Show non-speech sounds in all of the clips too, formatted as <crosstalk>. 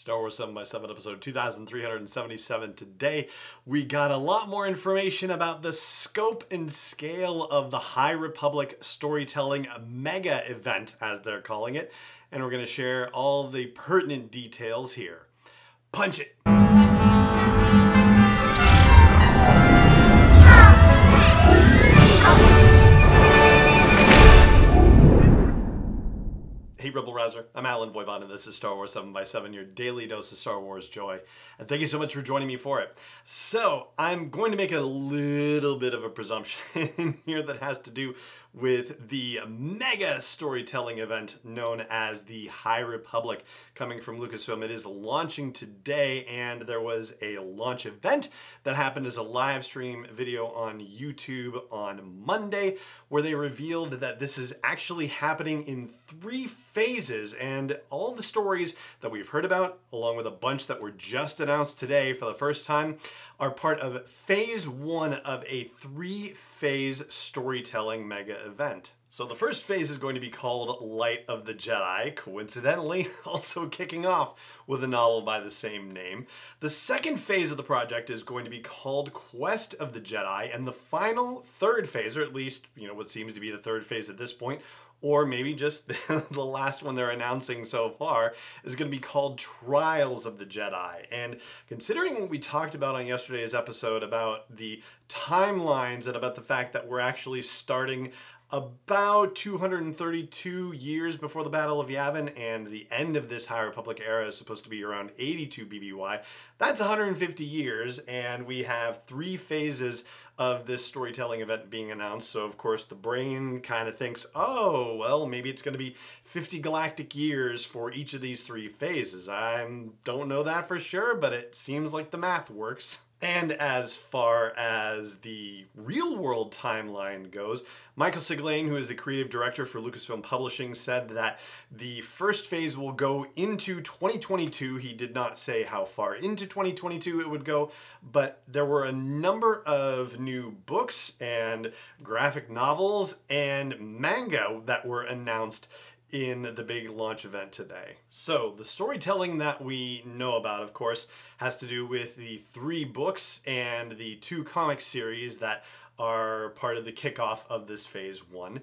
Star Wars 7 by 7 episode 2377 today. We got a lot more information about the scope and scale of the High Republic storytelling mega event, as they're calling it, and we're going to share all the pertinent details here. Punch it! I'm Allen Voivod, and this is Star Wars 7 by 7 your daily dose of Star Wars joy. And thank you so much for joining me for it. So, I'm going to make a little bit of a presumption <laughs> here that has to do with the mega storytelling event known as the High Republic coming from Lucasfilm. It is launching today, and there was a launch event that happened as a live stream video on YouTube on Monday where they revealed that this is actually happening in three phases, and all the stories that we've heard about, along with a bunch that were just announced today for the first time, are part of phase one of a three phase storytelling mega event. So the first phase is going to be called Light of the Jedi, coincidentally <laughs> also kicking off with a novel by the same name. The second phase of the project is going to be called Quest of the Jedi, and the final third phase, or at least, you know, what seems to be the third phase at this point, or maybe just <laughs> the last one they're announcing so far is going to be called Trials of the Jedi. And considering what we talked about on yesterday's episode about the timelines and about the fact that we're actually starting about 232 years before the Battle of Yavin, and the end of this High Republic era is supposed to be around 82 BBY. That's 150 years, and we have three phases of this storytelling event being announced. So, of course, the brain kind of thinks, oh, well, maybe it's going to be 50 galactic years for each of these three phases. I don't know that for sure, but it seems like the math works. And as far as the real world timeline goes, Michael Siglain, who is the creative director for Lucasfilm Publishing, said that the first phase will go into 2022. He did not say how far into 2022 it would go, but there were a number of new books and graphic novels and manga that were announced in the big launch event today. So, the storytelling that we know about, of course, has to do with the three books and the two comic series that are part of the kickoff of this phase one.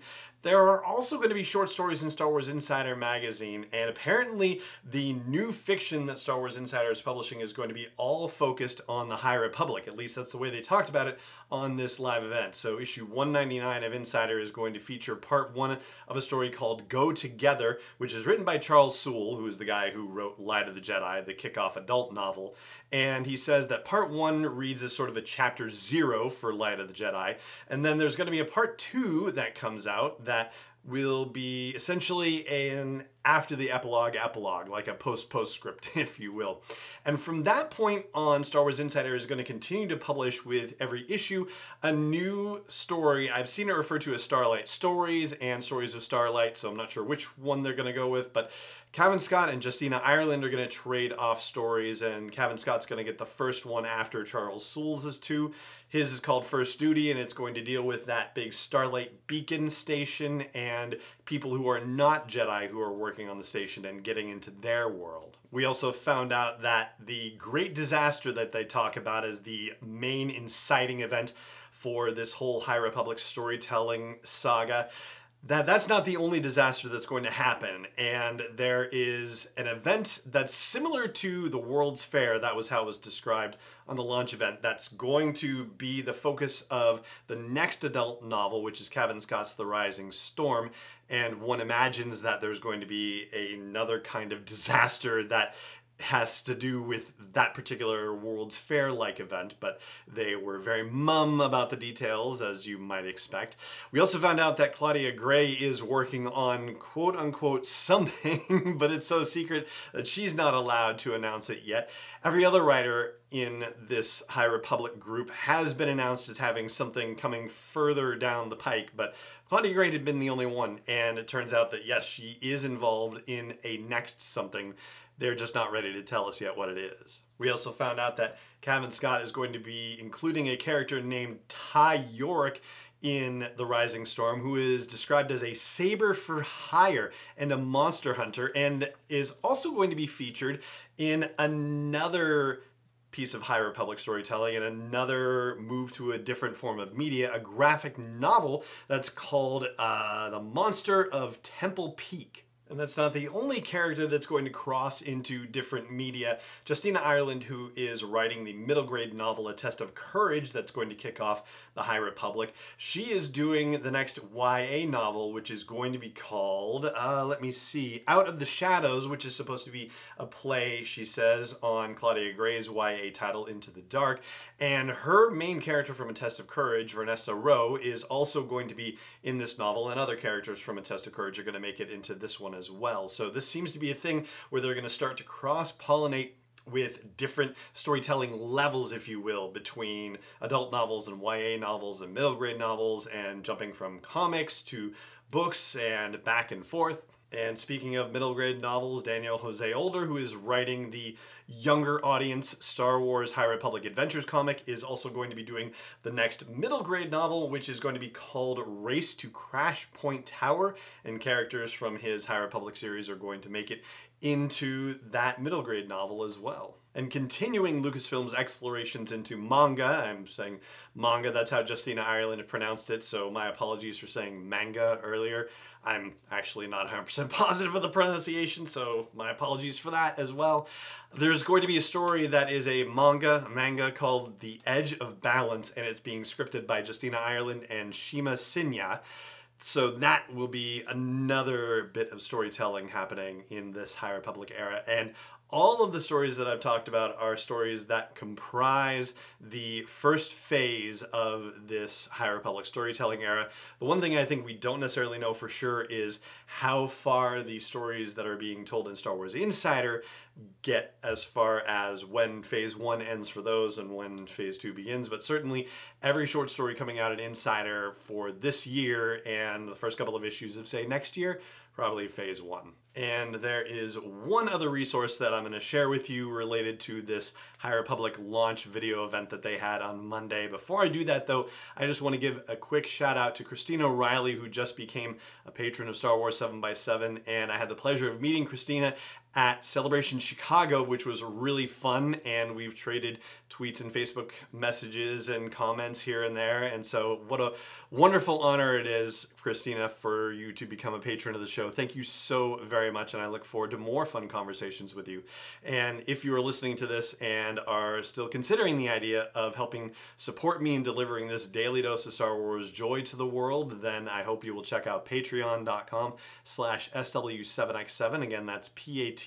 There are also going to be short stories in Star Wars Insider magazine, and apparently, the new fiction that Star Wars Insider is publishing is going to be all focused on the High Republic. At least that's the way they talked about it on this live event. So, issue 199 of Insider is going to feature part one of a story called Go Together, which is written by Charles Soule, who is the guy who wrote Light of the Jedi, the kickoff adult novel. And he says that part one reads as sort of a chapter zero for Light of the Jedi. And then there's going to be a part two that comes out that will be essentially an after the epilogue epilogue, like a post postscript, <laughs> if you will. And from that point on, Star Wars Insider is going to continue to publish with every issue a new story. I've seen it referred to as Starlight Stories and Stories of Starlight, so I'm not sure which one they're going to go with, but Cavan Scott and Justina Ireland are going to trade off stories, and Cavan Scott's going to get the first one after Charles Soule's two. His is called First Duty, and it's going to deal with that big Starlight Beacon station and people who are not Jedi who are working on the station and getting into their world. We also found out that the great disaster that they talk about is the main inciting event for this whole High Republic storytelling saga that that's not the only disaster that's going to happen and there is an event that's similar to the world's fair that was how it was described on the launch event that's going to be the focus of the next adult novel which is Cavan scott's the rising storm and one imagines that there's going to be another kind of disaster that has to do with that particular World's Fair like event, but they were very mum about the details, as you might expect. We also found out that Claudia Gray is working on quote unquote <laughs> something, but it's so secret that she's not allowed to announce it yet. Every other writer in this High Republic group has been announced as having something coming further down the pike, but Claudia Gray had been the only one, and it turns out that yes, she is involved in a next something they're just not ready to tell us yet what it is. We also found out that Cavan Scott is going to be including a character named Ty Yorrick in The Rising Storm, who is described as a saber for hire and a monster hunter, and is also going to be featured in another piece of High Republic storytelling and another move to a different form of media, a graphic novel that's called uh, The Monster of Temple Peak. And that's not the only character that's going to cross into different media. Justina Ireland, who is writing the middle grade novel A Test of Courage, that's going to kick off the High Republic, she is doing the next YA novel, which is going to be called, uh, let me see, Out of the Shadows, which is supposed to be a play, she says, on Claudia Gray's YA title, Into the Dark. And her main character from A Test of Courage, Vernestra Rwoh, is also going to be in this novel, and other characters from A Test of Courage are going to make it into this one as well. So this seems to be a thing where they're going to start to cross pollinate with different storytelling levels, if you will, between adult novels and YA novels and middle grade novels, and jumping from comics to books and back and forth. And speaking of middle grade novels, Daniel Jose Older, who is writing the younger audience Star Wars High Republic Adventures comic, is also going to be doing the next middle grade novel, which is going to be called Race to Crash Point Tower. And characters from his High Republic series are going to make it into that middle grade novel as well. And continuing Lucasfilm's explorations into manga, I'm saying manga, that's how Justina Ireland pronounced it, so my apologies for saying manga earlier. I'm actually not 100% <laughs> positive of the pronunciation, so my apologies for that as well. There's going to be a story that is a manga, a manga called The Edge of Balance, and it's being scripted by Justina Ireland and Shima Shinya so that will be another bit of storytelling happening in this High Republic era. And all of the stories that I've talked about are stories that comprise the first phase of this High Republic storytelling era. The one thing I think we don't necessarily know for sure is how far the stories that are being told in Star Wars Insider get as far as when phase one ends for those and when phase two begins. But certainly, every short story coming out in Insider for this year and the first couple of issues of, say, next year probably phase one. And there is one other resource that I'm going to share with you related to this High Republic launch video event that they had on Monday. Before I do that, though, I just want to give a quick shout out to Christina O'Reilly, who just became a patron of Star Wars 7x7. And I had the pleasure of meeting Christina at Celebration Chicago, which was really fun. And we've traded tweets and Facebook messages and comments here and there. And so, what a wonderful honor it is, Christina, for you to become a patron of the show. Thank you so very much. And I look forward to more fun conversations with you. And if you are listening to this and are still considering the idea of helping support me in delivering this daily dose of Star Wars joy to the world, then I hope you will check out patreon.com slash SW7X7. Again, that's P-A-T T-R-E-O-N dot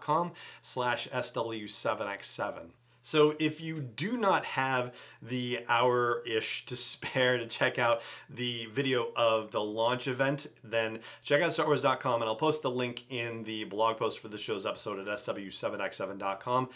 com slash SW7X7. So if you do not have the hour-ish to spare to check out the video of the launch event, then check out StarWars.com and I'll post the link in the blog post for the show's episode at SW7X7.com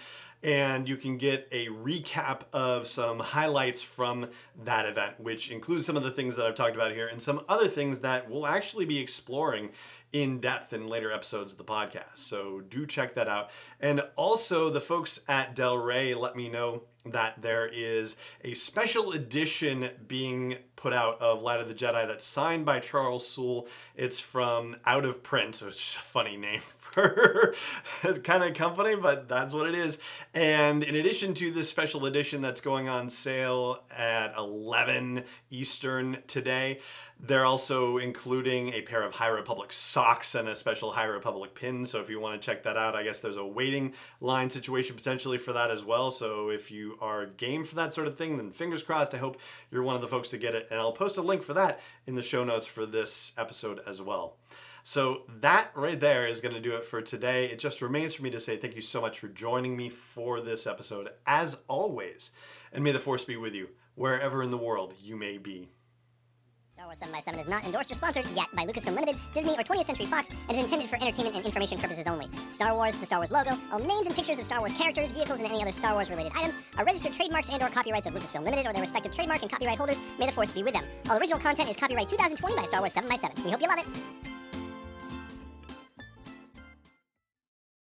and you can get a recap of some highlights from that event, which includes some of the things that I've talked about here and some other things that we'll actually be exploring in depth in later episodes of the podcast. So do check that out. And also, the folks at Del Rey let me know that there is a special edition being put out of Light of the Jedi that's signed by Charles Soule. It's from Out of Print, so it's a funny name for kind of company, but that's what it is. And in addition to this special edition that's going on sale at 11 Eastern today, they're also including a pair of High Republic socks and a special High Republic pin. So if you want to check that out, I guess there's a waiting line situation potentially for that as well. So if you are game for that sort of thing, then fingers crossed. I hope you're one of the folks to get it. And I'll post a link for that in the show notes for this episode as well. So that right there is going to do it for today. It just remains for me to say thank you so much for joining me for this episode, as always. And may the force be with you wherever in the world you may be. Star Wars 7 by 7 is not endorsed or sponsored yet by Lucasfilm Limited, Disney, or 20th Century Fox, and is intended for entertainment and information purposes only. Star Wars, the Star Wars logo, all names and pictures of Star Wars characters, vehicles, and any other Star Wars related items are registered trademarks and or copyrights of Lucasfilm Limited or their respective trademark and copyright holders. May the force be with them. All original content is copyright 2020 by Star Wars 7 by 7 We hope you love it.